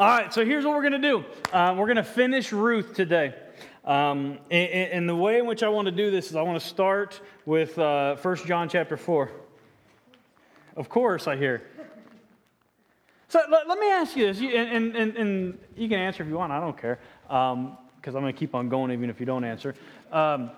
All right, so here's what we're going to do uh, we're going to finish Ruth today. Um, and, and, the way in which I want to do this is I want to start with uh, 1 John chapter 4. Of course, I hear. So let, let me ask you this, you, and, and, and, you can answer if you want, I don't care, because um, I'm going to keep on going even if you don't answer. Um,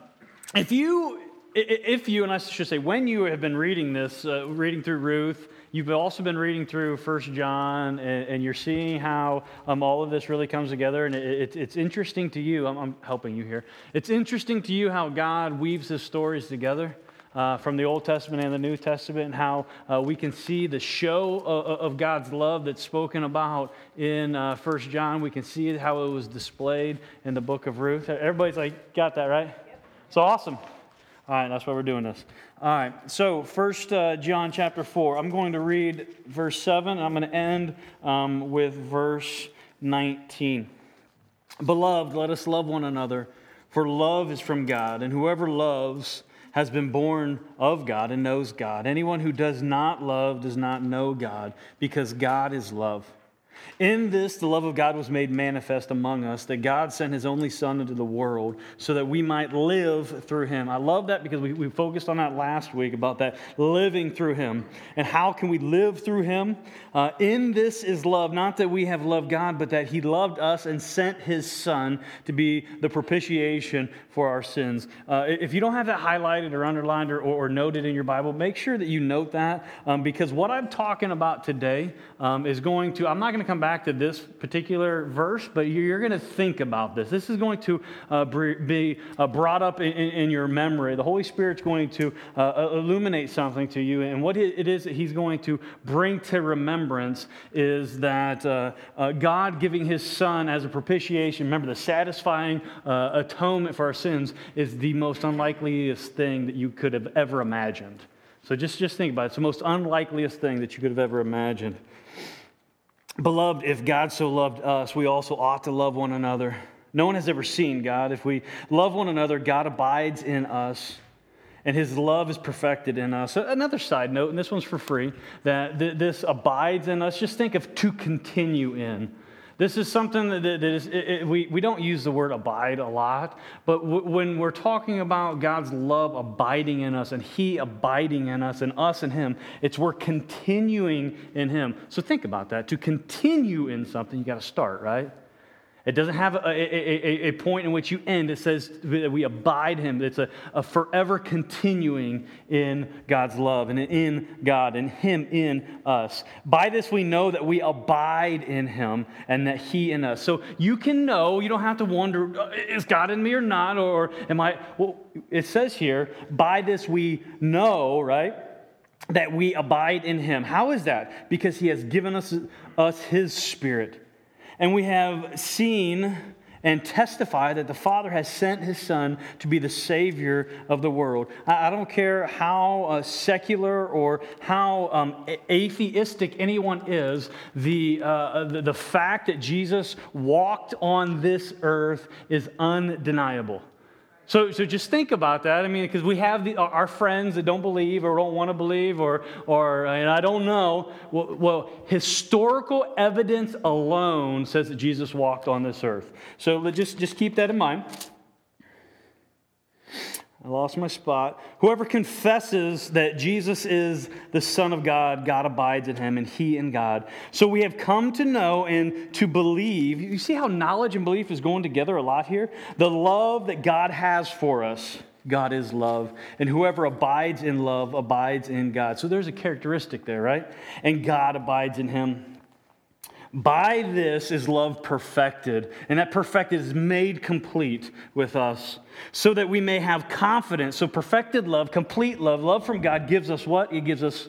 if you, if you, and I should say, when you have been reading this, uh, reading through Ruth, you've also been reading through First John, and, and, you're seeing how um, all of this really comes together, and it, it, it's interesting to you. I'm, I'm, helping you here. It's interesting to you how God weaves His stories together. Uh, from the Old Testament and the New Testament, and how uh, we can see the show of, of, God's love that's spoken about in uh, First John. We can see how it was displayed in the book of Ruth. Everybody's like, got that, right? Yep. So awesome. All right, that's why we're doing this. All right, so First uh, John chapter 4. I'm going to read verse 7, and I'm going to end um, with verse 19. Beloved, let us love one another, for love is from God, and whoever loves has been born of God and knows God. Anyone who does not love does not know God, because God is love. In this, the love of God was made manifest among us, that God sent his only Son into the world so that we might live through him. I love that because we, we focused on that last week about that living through him. And how can we live through him? Uh, in this is love, not that we have loved God, but that he loved us and sent his Son to be the propitiation for our sins. Uh, if you don't have that highlighted or underlined or, or, noted in your Bible, make sure that you note that um, because what I'm talking about today um, is going to, I'm not going to come back to this particular verse, but you're going to think about this. This is going to uh, be uh, brought up in, in, your memory. The Holy Spirit's going to uh, uh, illuminate something to you. And what it is that He's going to bring to remembrance is that uh, uh, God giving His Son as a propitiation, remember, the satisfying atonement for our sins, is the most unlikeliest thing that you could have ever imagined. So just, just think about it. It's the most unlikeliest thing that you could have ever imagined. Beloved, if God so loved us, we also ought to love one another. No one has ever seen God. If we love one another, God abides in us, and his love is perfected in us. Another side note, and this one's for free, that this abides in us. Just think of to continue in. This is something that, that is, it, we, we don't use the word abide a lot, but w- when we're talking about God's love abiding in us and He abiding in us and us in Him, it's we're continuing in Him. So think about that. To continue in something, you got to start, right? It doesn't have a, a, a, a, point in which you end. It says that we abide Him. It's a, a forever continuing in God's love and in God and Him in us. By this we know that we abide in Him and that He in us. So you can know, you don't have to wonder, uh, is God in me or not? Or am I? Well, it says here, by this we know, right? That we abide in Him. How is that? Because He has given us, us His Spirit. And we have seen and testify that the Father has sent his Son to be the Savior of the world. I, don't care how uh, secular or how um, atheistic anyone is, the, uh, the, the fact that Jesus walked on this earth is undeniable. So, so just think about that. I mean, because we have the, our friends that don't believe or don't want to believe or, or and I don't know. Well, well, historical evidence alone says that Jesus walked on this earth. So just, just keep that in mind. I lost my spot. Whoever confesses that Jesus is the Son of God, God abides in him and he in God. So we have come to know and to believe. You see how knowledge and belief is going together a lot here? The love that God has for us. God is love. And whoever abides in love abides in God. So there's a characteristic there, right? And God abides in him. By this is love perfected, and that perfected is made complete with us, so that we may have confidence. So, perfected love, complete love, love from God gives us what? It gives us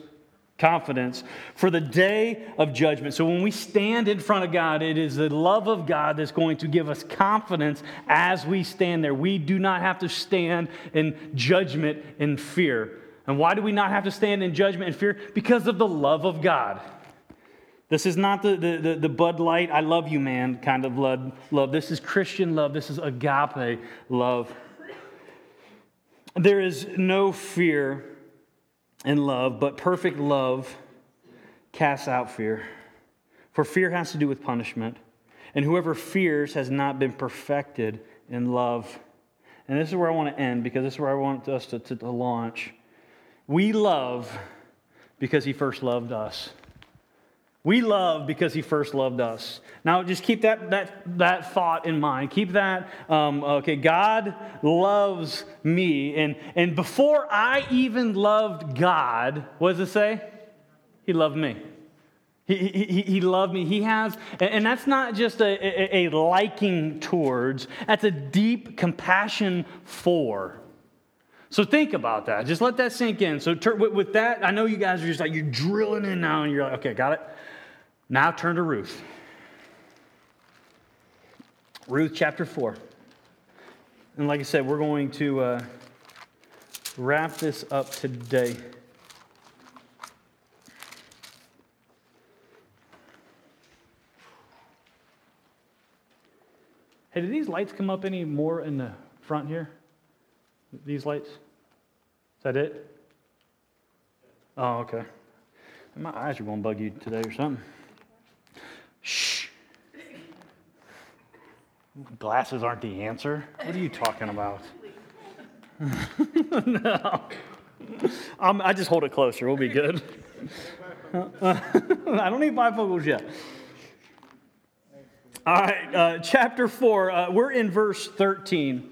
confidence for the day of judgment. So, when we stand in front of God, it is the love of God that's going to give us confidence as we stand there. We do not have to stand in judgment and fear. And why do we not have to stand in judgment and fear? Because of the love of God. This is not the, the, the, the, Bud Light, I love you, man kind of love. This is Christian love. This is agape love. There is no fear in love, but perfect love casts out fear. For fear has to do with punishment, and whoever fears has not been perfected in love. And this is where I want to end because this is where I want us to, to, to launch. We love because he first loved us. We love because he first loved us. Now, just keep that, that, that thought in mind. Keep that, um, okay, God loves me. And, and before I even loved God, what does it say? He loved me. He, he, he loved me. He has, and that's not just a, a, a liking towards, that's a deep compassion for. So think about that. Just let that sink in. So with that, I know you guys are just like, you're drilling in now, and you're like, okay, got it. Now turn to Ruth. Ruth chapter 4. And like I said, we're going to uh, wrap this up today. Hey, did these lights come up any more in the front here? These lights? Is that it? Oh, okay. My eyes are going to bug you today or something. Glasses aren't the answer. What are you talking about? no. I'm, i just hold it closer. We'll be good. I don't need bifocals yet. All right, uh, chapter 4. Uh, we're in verse 13.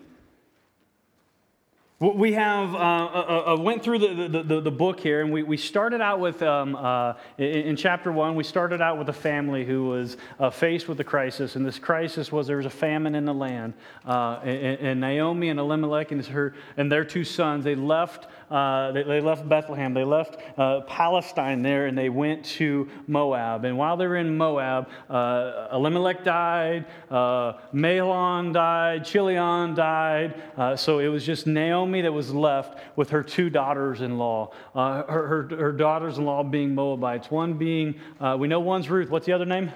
We have uh, uh, uh, went through the, the, the, book here, and we, we started out with, um, uh, in, in, chapter one, we started out with a family who was uh, faced with a crisis, and this crisis was there was a famine in the land. Uh, and, and, Naomi and Elimelech and, her, and their two sons, they left uh, they, they, left Bethlehem, they left uh, Palestine there, and they went to Moab. And while they were in Moab, uh, Elimelech died, uh, Mahlon died, Chilion died. Uh, so it was just Naomi that was left with her two daughters in law. Uh, her, her, her daughters in law being Moabites, one being, we know one's Ruth. What's the other name?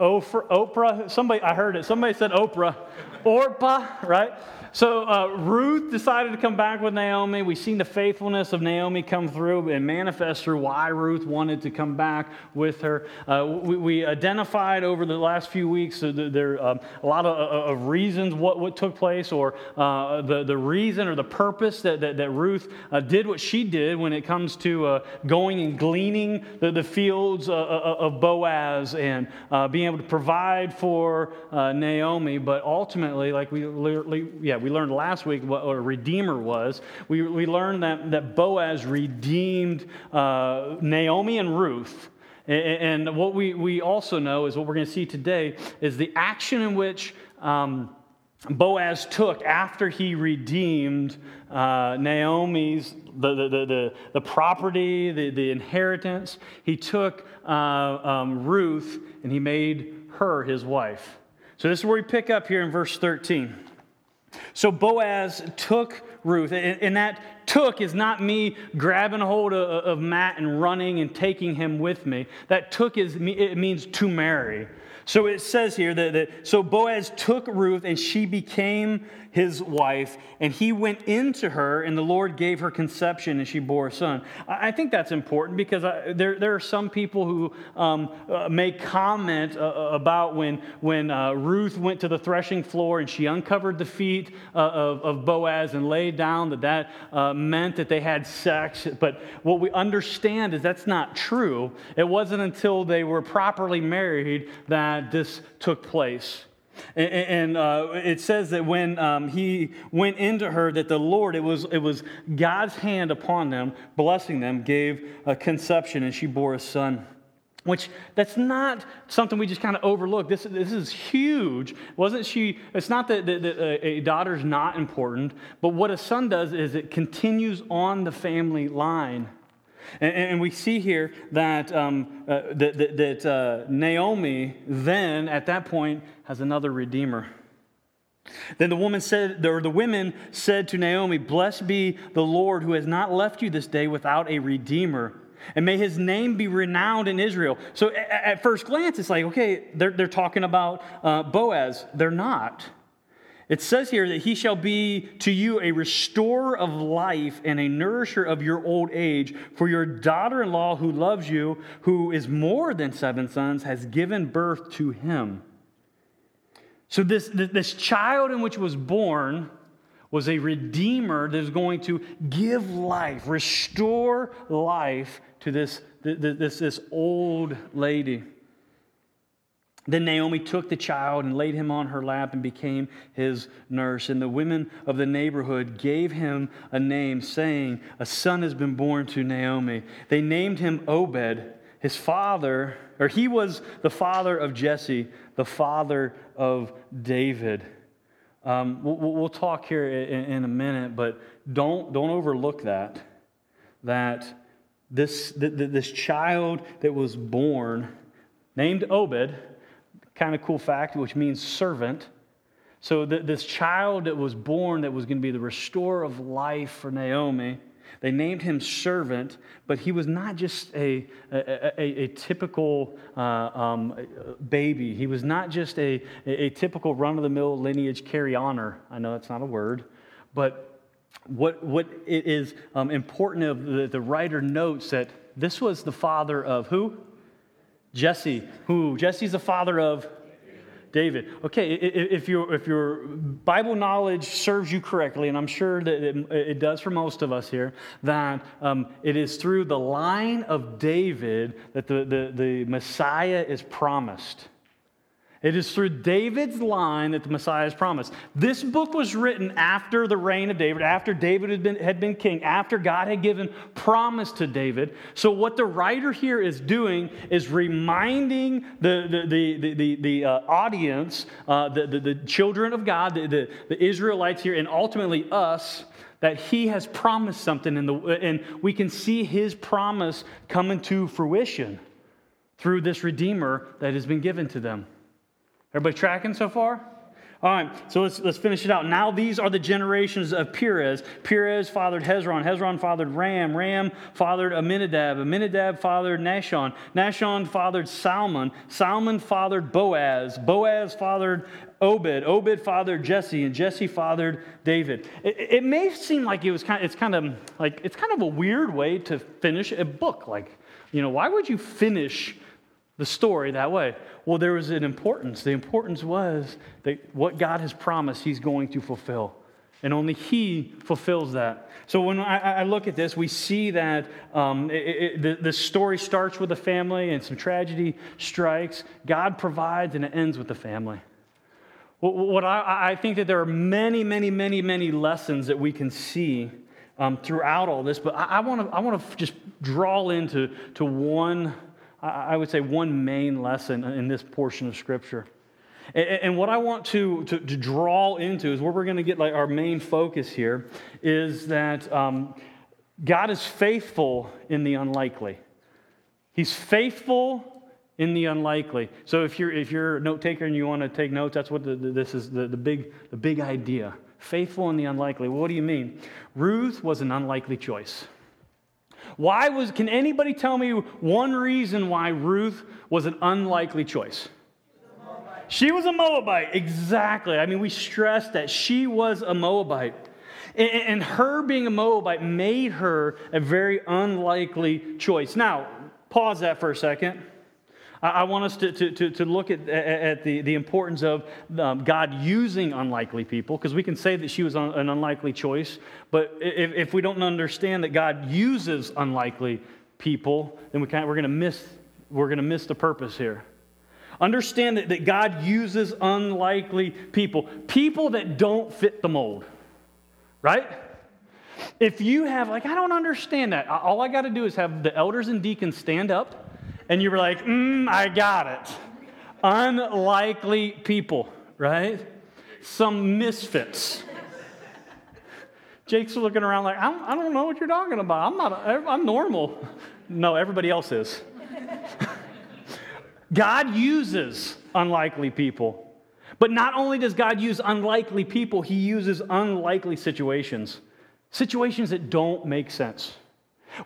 Oprah, Oprah. Somebody, I heard it. Somebody said Oprah. Orpah, right? So uh, Ruth decided to come back with Naomi. We've seen the faithfulness of Naomi come through and manifest through why Ruth wanted to come back with her. Uh, we, we, identified over the last few weeks that there um, a lot of, uh, of, reasons what, what took place or uh, the, the reason or the purpose that, that, that Ruth uh, did what she did when it comes to uh, going and gleaning the, the fields of Boaz and being able to provide for Naomi. But ultimately, like we, literally, yeah, we learned last week what a redeemer was. We, we learned that, that Boaz redeemed uh, Naomi and Ruth. And, and what we, we also know is what we're going to see today is the action in which um, Boaz took after he redeemed uh, Naomi's, the, the, the, the, property, the, the inheritance. He took uh, um, Ruth and he made her his wife. So this is where we pick up here in verse 13. So Boaz took Ruth, and that took is not me grabbing hold of Matt and running and taking him with me. That took is it means to marry. So it says here that, that so Boaz took Ruth and she became his wife, and he went into her, and the Lord gave her conception, and she bore a son. I think that's important because I, there, there are some people who um, uh, make comment uh, uh, about when, when uh, Ruth went to the threshing floor and she uncovered the feet uh, of, of, Boaz and laid down, that that uh, meant that they had sex. But what we understand is that's not true. It wasn't until they were properly married that this took place. And, uh, it says that when um, he went into her, that the Lord, it was, it was God's hand upon them, blessing them, gave a conception, and she bore a son. Which that's not something we just kind of overlook. This, this is huge. Wasn't she? It's not that, that, that a daughter's not important, but what a son does is it continues on the family line. And, and we see here that, um, uh, that, that, that uh, Naomi then, at that point, has another redeemer. Then the woman said, or the women said to Naomi, Blessed be the Lord who has not left you this day without a redeemer. And may his name be renowned in Israel. So at first glance, it's like, okay, they're, they're talking about uh, Boaz. They're not. It says here that he shall be to you a restorer of life and a nourisher of your old age. For your daughter in law, who loves you, who is more than seven sons, has given birth to him. So, this, this child in which was born was a redeemer that is going to give life, restore life to this, this, this old lady. Then Naomi took the child and laid him on her lap and became his nurse. And the women of the neighborhood gave him a name, saying, A son has been born to Naomi. They named him Obed. His father, or he was the father of Jesse, the father of David. Um, we'll, we'll, talk here in, in a minute, but don't, don't overlook that. That this, this child that was born, named Obed, kind of cool fact, which means servant. So, this child that was born that was going to be the restorer of life for Naomi, they named him servant, but he was not just a, a, a, a typical uh, um, baby. He was not just a, a, typical run of the mill lineage carry honor. I know that's not a word, but what, what it is um, important of the, the writer notes that this was the father of who? Jesse, who? Jesse's the father of David. Okay, if, your if your Bible knowledge serves you correctly, and I'm sure that it, it does for most of us here, that um, it is through the line of David that the, the, the Messiah is promised. It is through David's line that the Messiah is promised. This book was written after the reign of David, after David had been, had been king, after God had given promise to David. So, what the writer here is doing is reminding the, the, the, the, the, uh, audience, uh, the, the, the, children of God, the, the, the Israelites here, and ultimately us, that he has promised something, in the, and we can see his promise coming to fruition through this Redeemer that has been given to them. Everybody tracking so far? All right, so let's, let's finish it out. Now, these are the generations of Perez. Perez fathered Hezron. Hezron fathered Ram. Ram fathered Amminadab. Amminadab fathered Nahshon. Nahshon fathered Salmon. Salmon fathered Boaz. Boaz fathered Obed. Obed fathered Jesse. And Jesse fathered David. It, it may seem like it was kind of, it's kind of like, it's kind of a weird way to finish a book. Like, you know, why would you finish the story that way? Well, there was an importance. The importance was that what God has promised, He's going to fulfill. And only He fulfills that. So when I, I look at this, we see that um, it, it, the, the story starts with a family and some tragedy strikes. God provides and it ends with the family. What I, I think that there are many, many, many, many lessons that we can see um, throughout all this, but I, I want to I wanna just draw into to one I would say, one main lesson in this portion of Scripture. And what I want to, to, to draw into is where we're going to get like our main focus here is that um, God is faithful in the unlikely. He's faithful in the unlikely. So if you're if you're a note taker and you want to take notes, that's what the, the, this is the, the big the big idea. Faithful in the unlikely. Well, what do you mean? Ruth was an unlikely choice. Why was, can anybody tell me one reason why Ruth was an unlikely choice? She was a Moabite, exactly. I mean, we stressed that she was a Moabite. And her being a Moabite made her a very unlikely choice. Now, pause that for a second. I want us to, to, to, look at, at the, the importance of um, God using unlikely people, because we can say that she was an unlikely choice, but if, if we don't understand that God uses unlikely people, then we can't, we're going to miss we're going to miss the purpose here. Understand that, that God uses unlikely people, people that don't fit the mold, right? If you have, like, I don't understand that. All I got to do is have the elders and deacons stand up and you were like, mm, I got it. Unlikely people, right? Some misfits. Jake's looking around like, I do not know what you're talking about. I'm not, I'm normal. No, everybody else is. God uses unlikely people. But not only does God use unlikely people, He uses unlikely situations, situations that don't make sense.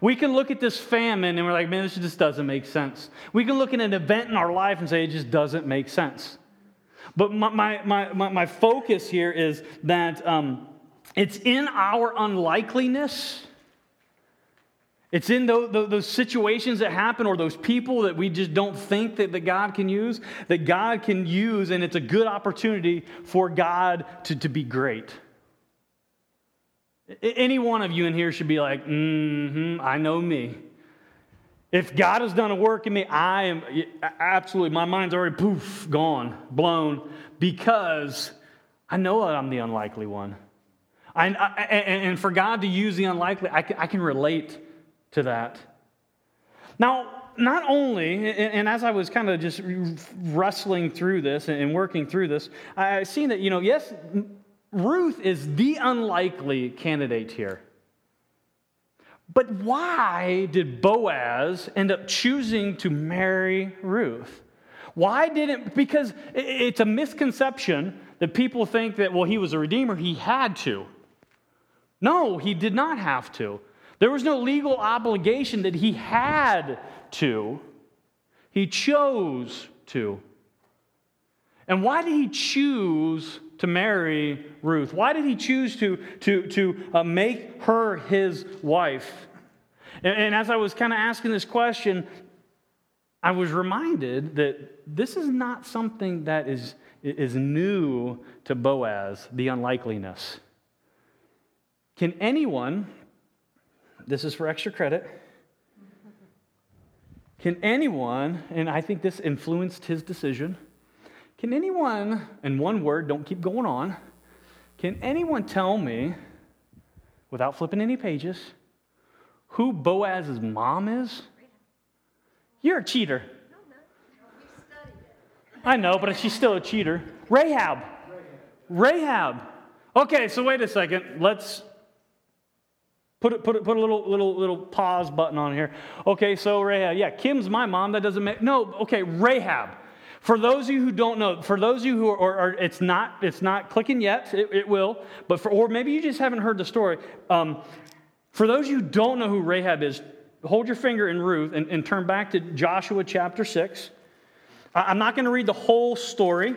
We can look at this famine and we're like, man, this just doesn't make sense. We can look at an event in our life and say, it just doesn't make sense. But my, my, my, my focus here is that um, it's in our unlikeliness. It's in those, those, situations that happen or those people that we just don't think that, that God can use, that God can use, and it's a good opportunity for God to, to be great. Any one of you in here should be like, mm hmm, I know me. If God has done a work in me, I am absolutely, my mind's already poof, gone, blown, because I know I'm the unlikely one. I, I, and for God to use the unlikely, I can, I can relate to that. Now, not only, and as I was kind of just wrestling through this and working through this, I've seen that, you know, yes, Ruth is the unlikely candidate here. But why did Boaz end up choosing to marry Ruth? Why didn't, because it's a misconception that people think that, well, he was a redeemer, he had to. No, he did not have to. There was no legal obligation that he had to. He chose to. And why did he choose to marry Ruth? Why did he choose to, to, to uh, make her his wife? And, and as I was kind of asking this question, I was reminded that this is not something that is, is new to Boaz, the unlikeliness. Can anyone, this is for extra credit, can anyone, and I think this influenced his decision, can anyone, in one word, don't keep going on, can anyone tell me, without flipping any pages, who Boaz's mom is? You're a cheater. I know, but she's still a cheater. Rahab. Rahab. Okay, so wait a second. Let's put it, put it, put a little little little pause button on here. Okay, so Rahab. Yeah, Kim's my mom. That doesn't make no. Okay, Rahab. For those of you who don't know, for those of you who are, are it's not it's not clicking yet. It, it, will, but for or maybe you just haven't heard the story. Um, for those of you who don't know who Rahab is, hold your finger in Ruth and, and turn back to Joshua chapter six. I'm not going to read the whole story.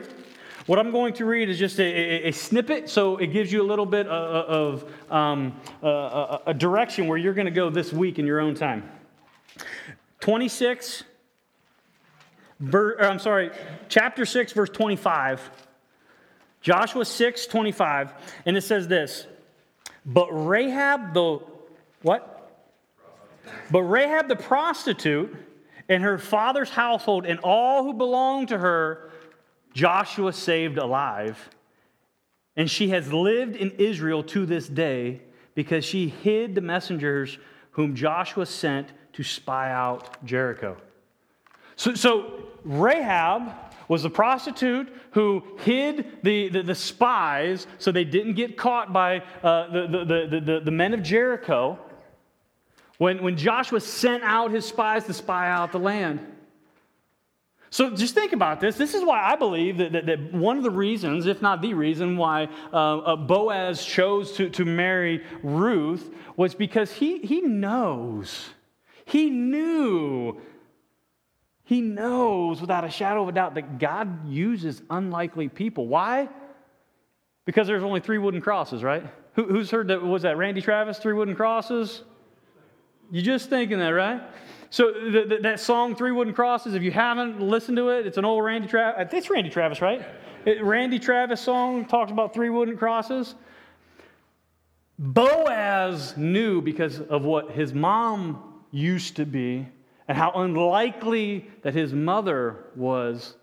What I'm going to read is just a, a, a snippet, so it gives you a little bit of, of um, a, a direction where you're going to go this week in your own time. 26 Ver, I'm sorry, chapter 6, verse 25. Joshua 6, 25. And it says this But Rahab the what? But Rahab the prostitute and her father's household and all who belonged to her, Joshua saved alive. And she has lived in Israel to this day because she hid the messengers whom Joshua sent to spy out Jericho. So, so Rahab was a prostitute who hid the, the, the, spies so they didn't get caught by uh, the, the, the, the, men of Jericho. When, when Joshua sent out his spies to spy out the land. So just think about this. This is why I believe that, that, that one of the reasons, if not the reason, why uh, uh, Boaz chose to, to marry Ruth was because he, he knows, he knew he knows without a shadow of a doubt that God uses unlikely people. Why? Because there's only three wooden crosses, right? Who, who's heard that? Was that Randy Travis, Three Wooden Crosses? You're just thinking that, right? So the, the, that song, Three Wooden Crosses, if you haven't listened to it, it's an old Randy Travis. Uh, it's Randy Travis, right? It, Randy Travis song talks about three wooden crosses. Boaz knew because of what his mom used to be and how unlikely that his mother was,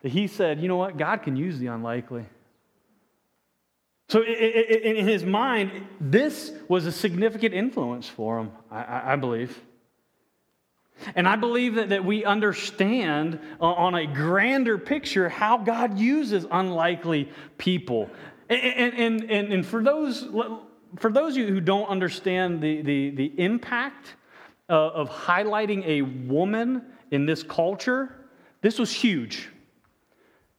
that he said, you know what, God can use the unlikely. So, in his mind, this was a significant influence for him, I believe. And I believe that, that we understand uh, on a grander picture how God uses unlikely people. And, and, and, and for, those, for those of you who don't understand the, the, the impact uh, of highlighting a woman in this culture, this was huge.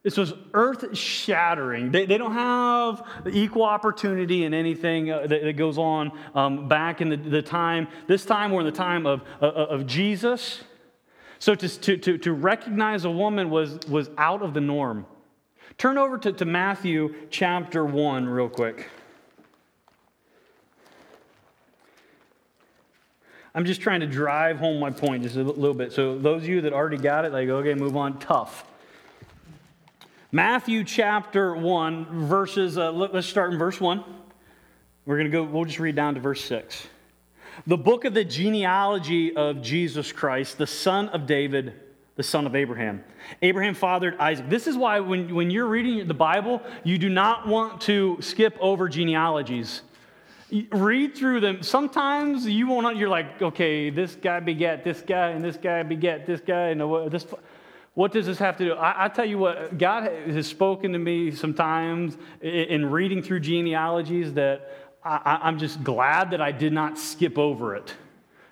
This was earth shattering. They, they don't have equal opportunity in anything uh, that, that, goes on um, back in the, the, time. This time, we're in the time of, uh, of Jesus. So to, to, to, to recognize a woman was, was out of the norm. Turn over to, to Matthew chapter 1 real quick. I'm just trying to drive home my point just a little bit. So, those of you that already got it, like, okay, move on, tough. Matthew chapter 1, verses, uh, let's start in verse 1. We're going to go, we'll just read down to verse 6. The book of the genealogy of Jesus Christ, the son of David, the son of Abraham. Abraham fathered Isaac. This is why when, when you're reading the Bible, you do not want to skip over genealogies. Read through them. Sometimes you won't, you're like, okay, this guy begat this guy, and this guy begat this guy, and this. What does this have to do? I, I, tell you what, God has spoken to me sometimes in reading through genealogies that I, I'm just glad that I did not skip over it.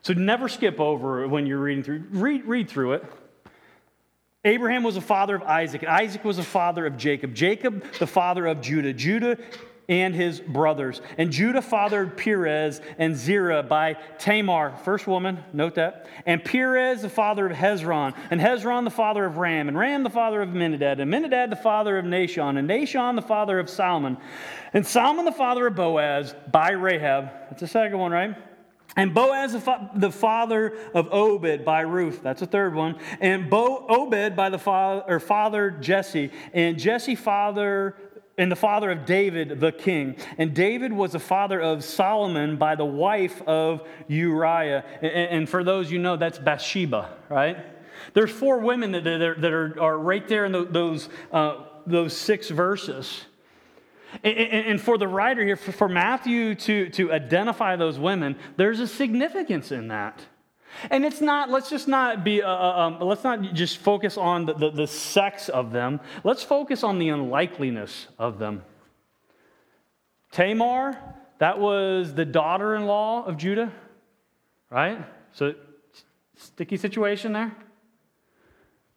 So never skip over it when you're reading through. Read, read through it. Abraham was the father of Isaac. Isaac was the father of Jacob. Jacob, the father of Judah. Judah and his brothers. And Judah fathered Perez and Zerah by Tamar, first woman, note that. And Perez, the father of Hezron. And Hezron, the father of Ram. And Ram, the father of Minadad. And Minadad, the father of Nahshon. And Nahshon, the father of Salmon. And Salmon, the father of Boaz by Rahab. That's the second one, right? And Boaz, the father of Obed by Ruth. That's the third one. And Bo, Obed by the father, or father Jesse. And Jesse, father and the father of David the king. And David was the father of Solomon by the wife of Uriah. And for those you know, that's Bathsheba, right? There's four women that are, that are, are right there in those, uh, those six verses. And for the writer here, for Matthew to, to identify those women, there's a significance in that. And it's not, let's just not be, uh, uh, um, let's not just focus on the, the, the sex of them. Let's focus on the unlikeliness of them. Tamar, that was the daughter in law of Judah, right? So, sticky situation there.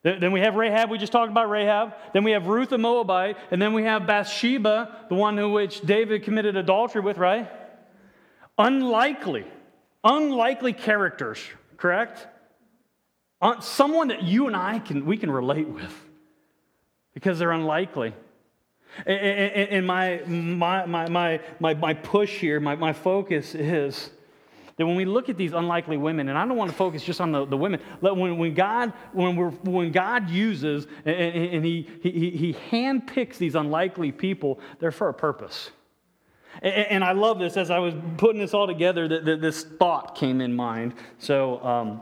Then we have Rahab, we just talked about Rahab. Then we have Ruth the Moabite. And then we have Bathsheba, the one who which David committed adultery with, right? Unlikely, unlikely characters, correct? Uh, someone that you and I can, we can relate with because they're unlikely. And my, my, my, my, my, push here, my, my focus is that when we look at these unlikely women, and I don't want to focus just on the, the women, when, when, God, when, we're, when God uses and, and he, he, he handpicks these unlikely people, they're for a purpose. And I love this. As I was putting this all together, that this thought came in mind. So, um,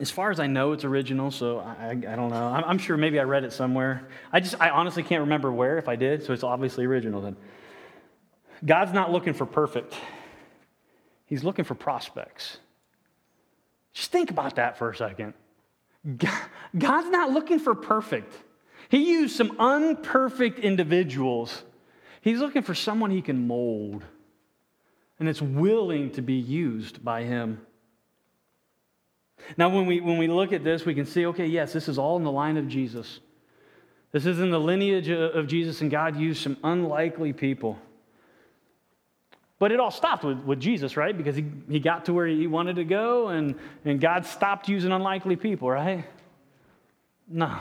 as far as I know, it's original. So I, I don't know. I'm, sure maybe I read it somewhere. I just, I honestly can't remember where. If I did, so it's obviously original. Then God's not looking for perfect. He's looking for prospects. Just think about that for a second. God's not looking for perfect. He used some unperfect individuals He's looking for someone he can mold and it's willing to be used by him. Now, when we, when we look at this, we can see okay, yes, this is all in the line of Jesus. This is in the lineage of Jesus, and God used some unlikely people. But it all stopped with, with Jesus, right? Because he, he got to where he wanted to go, and, and God stopped using unlikely people, right? No.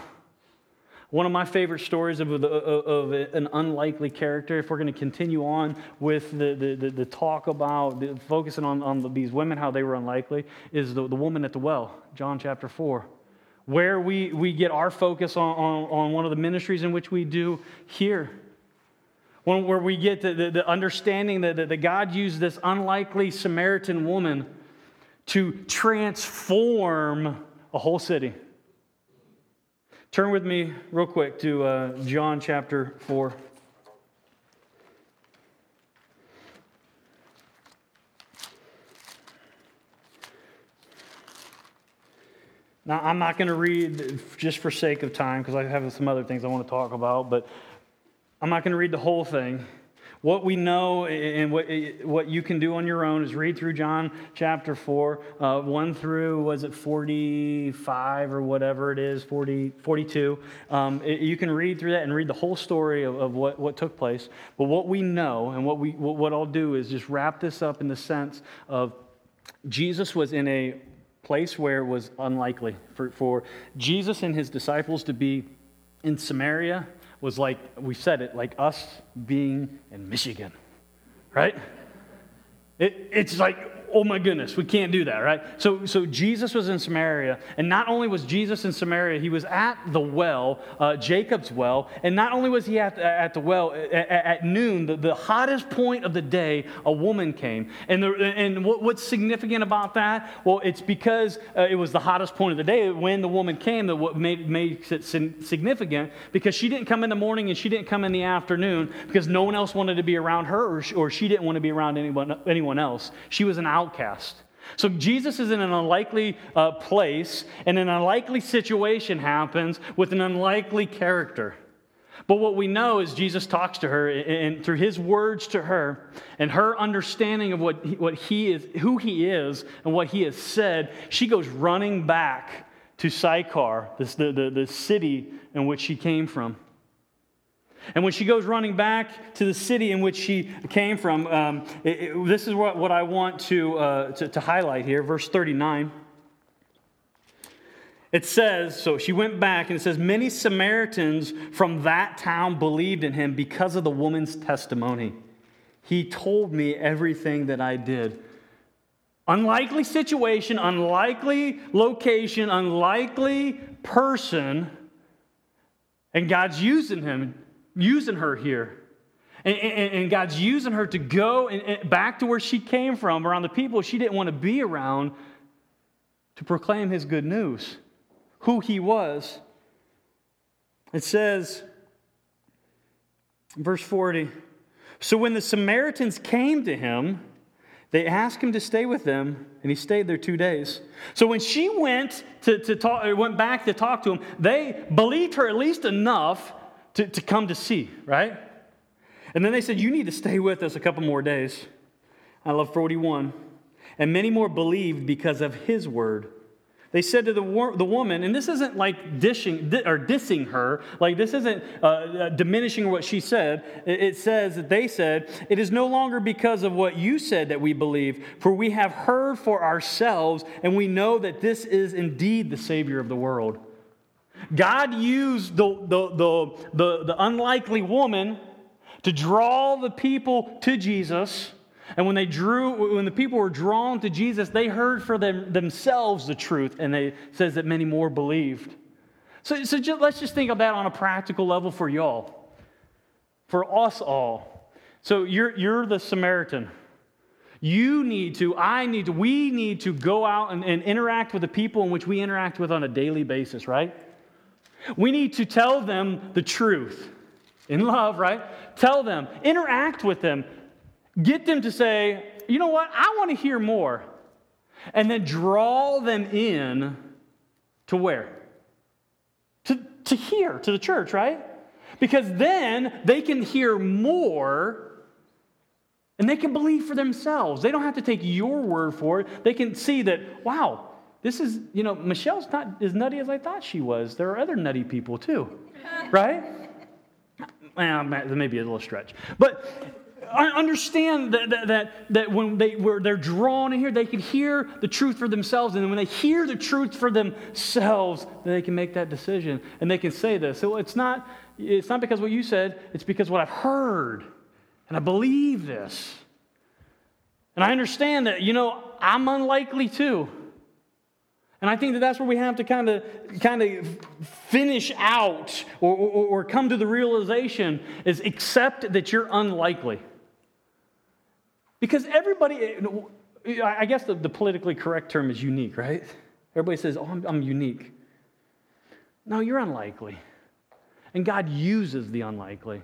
One of my favorite stories of, of, of an unlikely character, if we're going to continue on with the, the, the, the talk about the, focusing on, on these women, how they were unlikely, is the, the woman at the well, John chapter 4 where we, we get our focus on, on, on, one of the ministries in which we do here. Where we get the, the, the understanding that, that God used this unlikely Samaritan woman to transform a whole city. Turn with me real quick to uh, John chapter 4. Now, I'm not going to read just for sake of time because I have some other things I want to talk about, but I'm not going to read the whole thing. What we know and what, what you can do on your own is read through John chapter 4, uh, 1 through, was it 45 or whatever it is, 40, 42. Um, it, you can read through that and read the whole story of, of what, what took place. But what we know and what, we, what I'll do is just wrap this up in the sense of Jesus was in a place where it was unlikely for, for Jesus and his disciples to be in Samaria was like, we said it, like us being in Michigan, right? It, it's like oh my goodness, we can't do that, right? So, so Jesus was in Samaria, and not only was Jesus in Samaria, he was at the well, uh, Jacob's well, and not only was he at, at the well, at, at noon, the, the, hottest point of the day, a woman came. And, the, and what, what's significant about that? Well, it's because uh, it was the hottest point of the day when the woman came that what made, makes it significant, because she didn't come in the morning and she didn't come in the afternoon because no one else wanted to be around her or she, or she didn't want to be around anyone, anyone else. She was an out outcast. So Jesus is in an unlikely uh, place, and an unlikely situation happens with an unlikely character. But what we know is Jesus talks to her, and through his words to her, and her understanding of what he, what he is, who he is, and what he has said, she goes running back to Sychar, this, the, the, the city in which she came from. And when she goes running back to the city in which she came from, um, it, it, this is what, what I want to, uh, to, to highlight here, verse 39. It says, so she went back and it says, many Samaritans from that town believed in him because of the woman's testimony. He told me everything that I did. Unlikely situation, unlikely location, unlikely person, and God's using him using her here. And, and, and, God's using her to go and, back to where she came from, around the people she didn't want to be around, to proclaim his good news, who he was. It says, verse 40 So when the Samaritans came to him, they asked him to stay with them, and he stayed there two days. So when she went to, to talk, went back to talk to him, they believed her at least enough to, to come to see, right? And then they said, You need to stay with us a couple more days. I love 41. And many more believed because of his word. They said to the, the woman, and this isn't like dishing or dissing her, like this isn't uh, uh, diminishing what she said. It says that they said, It is no longer because of what you said that we believe, for we have heard for ourselves, and we know that this is indeed the Savior of the world. God used the, the, the, the, the unlikely woman to draw the people to Jesus. And when they drew, when the people were drawn to Jesus, they heard for them, themselves the truth, and they says that many more believed. So, so just, let's just think of that on a practical level for y'all, for us all. So you're, you're the Samaritan. You need to, I need to, we need to go out and, and interact with the people in which we interact with on a daily basis, right? We need to tell them the truth in love, right? Tell them, interact with them, get them to say, you know what, I want to hear more. And then draw them in to where? To, to here, to the church, right? Because then they can hear more and they can believe for themselves. They don't have to take your word for it. They can see that, wow, this is, you know, Michelle's not as nutty as I thought she was. There are other nutty people too, right? Well, that may be a little stretch. But I understand that, that, that, that when they were they're drawn in here, they can hear the truth for themselves. And when they hear the truth for themselves, then they can make that decision. And they can say this. So it's not, it's not because what you said, it's because what I've heard. And I believe this. And I understand that, you know, I'm unlikely too. And I think that that's where we have to kind of kind of finish out or, or, or come to the realization is accept that you're unlikely. Because everybody, eh, I guess the, the politically correct term is unique, right? Everybody says, oh, I'm, I'm unique. No, you're unlikely. And God uses the unlikely.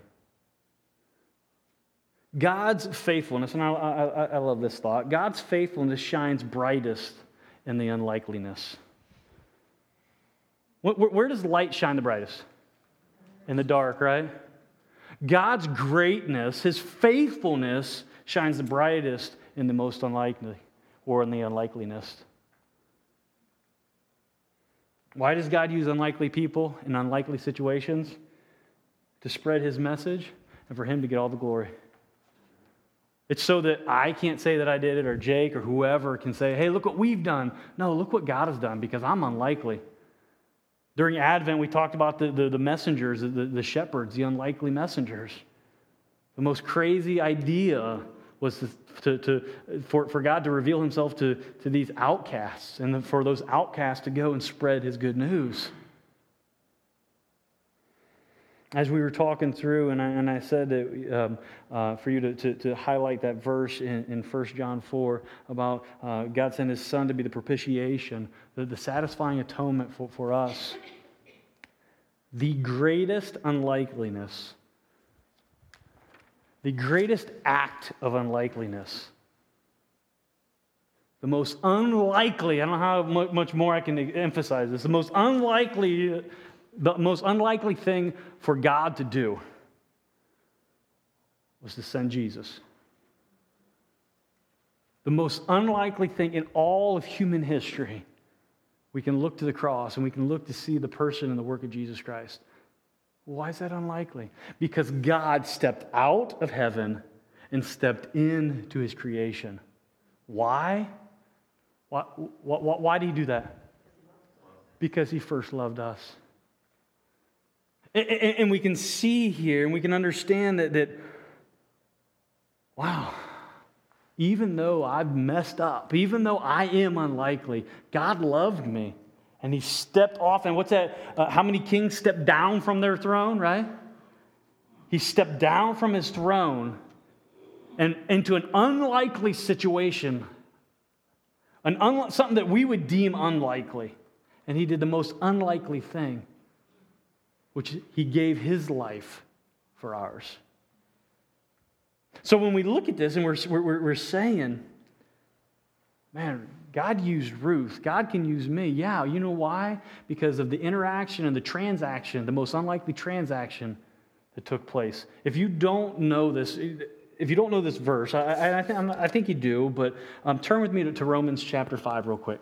God's faithfulness, and I, I, I love this thought God's faithfulness shines brightest and the unlikeliness. Where, where does light shine the brightest? In the dark, right? God's greatness, his faithfulness, shines the brightest in the most unlikely or in the unlikeliness. Why does God use unlikely people in unlikely situations? To spread his message and for him to get all the glory. It's so that I can't say that I did it, or Jake, or whoever can say, hey, look what we've done. No, look what God has done because I'm unlikely. During Advent, we talked about the, the, the messengers, the, the shepherds, the unlikely messengers. The most crazy idea was to, to, to, for, for God to reveal himself to, to these outcasts and for those outcasts to go and spread his good news as we were talking through, and I, and I said that um, uh, for you to, to, to, highlight that verse in, in 1 John 4 about uh, God sent his son to be the propitiation, the, the satisfying atonement for, for us. The greatest unlikeliness, the greatest act of unlikeliness, the most unlikely, I don't know how much more I can emphasize this, the most unlikely the most unlikely thing for God to do was to send Jesus. The most unlikely thing in all of human history, we can look to the cross and we can look to see the person and the work of Jesus Christ. Why is that unlikely? Because God stepped out of heaven and stepped into his creation. Why? Why, why, why did he do that? Because he first loved us. And we can see here and we can understand that, that, wow, even though I've messed up, even though I am unlikely, God loved me. And he stepped off. And what's that? Uh, how many kings stepped down from their throne, right? He stepped down from his throne and into an unlikely situation, an un- something that we would deem unlikely. And he did the most unlikely thing which he gave his life for ours. So when we look at this and we're, we're, we're saying, man, God used Ruth. God can use me. Yeah, you know why? Because of the interaction and the transaction, the most unlikely transaction that took place. If you don't know this, if you don't know this verse, I, I, think, I think, you do, but um, turn with me to, to Romans chapter 5 real quick.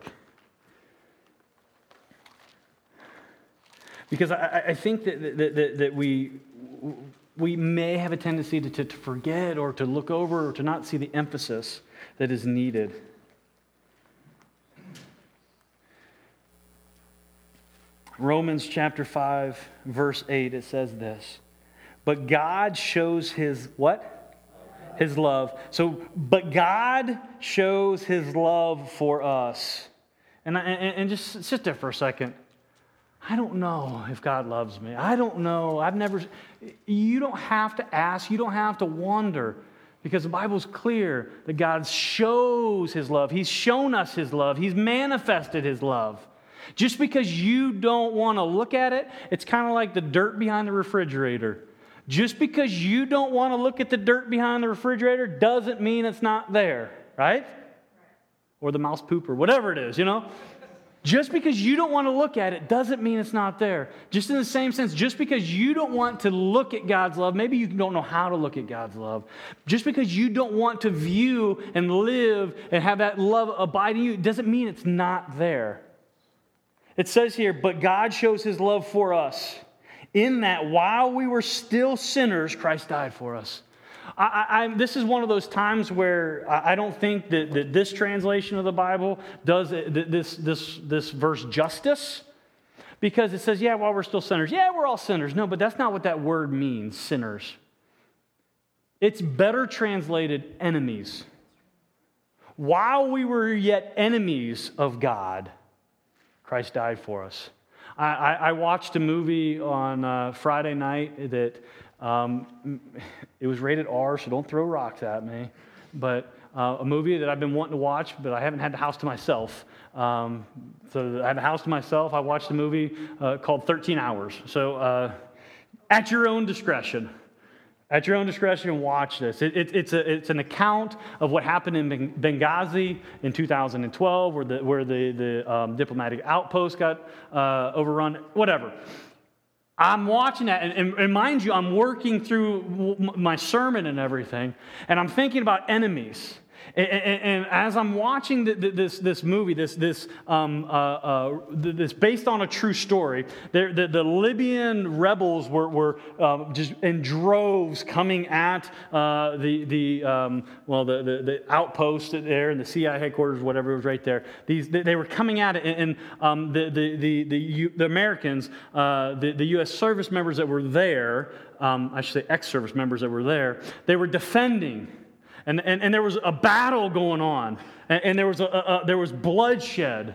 Because I, I think that, that, that, that, we, we may have a tendency to, to, to forget or to look over or to not see the emphasis that is needed. Romans chapter 5, verse 8, it says this. But God shows his what? His love. So, but God shows his love for us. And, and, and just sit there for a second. I don't know if God loves me. I don't know. I've never, you don't have to ask, you don't have to wonder because the Bible's clear that God shows his love. He's shown us his love, he's manifested his love. Just because you don't want to look at it, it's kind of like the dirt behind the refrigerator. Just because you don't want to look at the dirt behind the refrigerator doesn't mean it's not there, right? Or the mouse poop or whatever it is, you know? Just because you don't want to look at it doesn't mean it's not there. Just in the same sense, just because you don't want to look at God's love, maybe you don't know how to look at God's love. Just because you don't want to view and live and have that love abide in you doesn't mean it's not there. It says here, but God shows his love for us in that while we were still sinners, Christ died for us. I, I, this is one of those times where I don't think that, that this translation of the Bible does this, this, this verse justice because it says, yeah, while we're still sinners. Yeah, we're all sinners. No, but that's not what that word means, sinners. It's better translated enemies. While we were yet enemies of God, Christ died for us. I, I, I watched a movie on uh, Friday night that um, it was rated R, so don't throw rocks at me. But uh, a movie that I've been wanting to watch, but I haven't had the house to myself. Um, so I had the house to myself. I watched a movie uh, called 13 Hours. So uh, at your own discretion. At your own discretion, watch this. It, it, it's, a, it's an account of what happened in Benghazi in 2012, where the, where the, the um, diplomatic outpost got uh, overrun, whatever. I'm watching that, and, and, and, mind you, I'm working through my sermon and everything, and I'm thinking about enemies. And, and, and, as I'm watching the, the, this, this movie, this, this, um, uh, uh, this based on a true story, the, the, Libyan rebels were, were uh, just in droves coming at uh, the, the, um, well, the, the, the, outpost there and the CIA headquarters, whatever was right there. These, they, they were coming at it, and, and um, the, the, the, the, the Americans, uh, the, the U.S. service members that were there, um, I should say ex service members that were there, they were defending and, and, and there was a battle going on, and, and there, was a, a, there was bloodshed.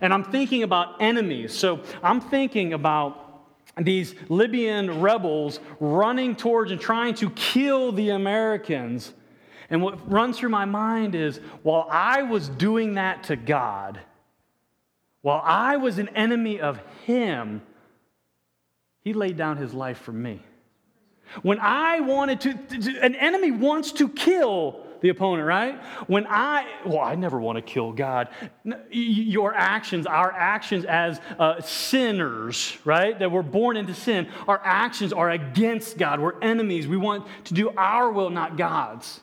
And I'm thinking about enemies. So I'm thinking about these Libyan rebels running towards and trying to kill the Americans. And what runs through my mind is while I was doing that to God, while I was an enemy of Him, He laid down His life for me. When I wanted to, to, an enemy wants to kill the opponent, right? When I, well, I never want to kill God. Your actions, our actions as uh, sinners, right? That we're born into sin, our actions are against God. We're enemies. We want to do our will, not God's.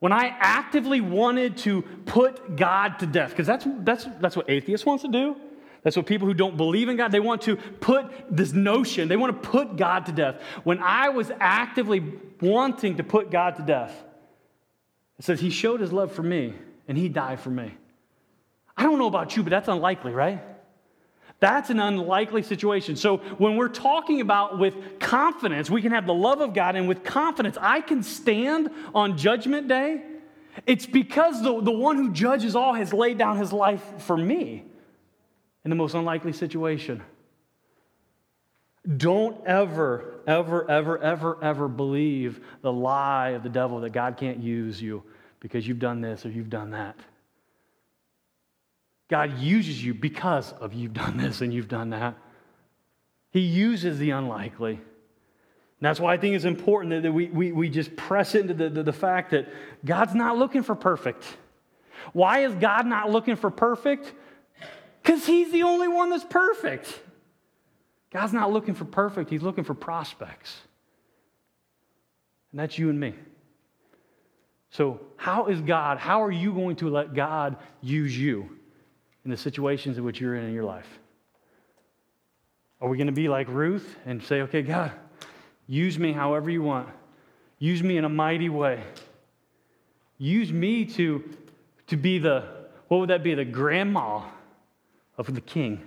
When I actively wanted to put God to death, because that's, that's, that's what atheists wants to do. That's what people who don't believe in God, they want to put this notion, they want to put God to death. When I was actively wanting to put God to death, it says he showed his love for me and he died for me. I don't know about you, but that's unlikely, right? That's an unlikely situation. So when we're talking about with confidence, we can have the love of God, and with confidence, I can stand on judgment day. It's because the, the one who judges all has laid down his life for me in the most unlikely situation. Don't ever, ever, ever, ever, ever believe the lie of the devil that God can't use you because you've done this or you've done that. God uses you because of you've done this and you've done that. He uses the unlikely. And that's why I think it's important that we, we, we just press into the, the, the fact that God's not looking for perfect. Why is God not looking for perfect? Because He's the only one that's perfect. God's not looking for perfect, He's looking for prospects. And that's you and me. So, how is God, how are you going to let God use you in the situations in which you're in in your life? Are we going to be like Ruth and say, okay, God, use me however you want? Use me in a mighty way. Use me to, to be the, what would that be, the grandma of the king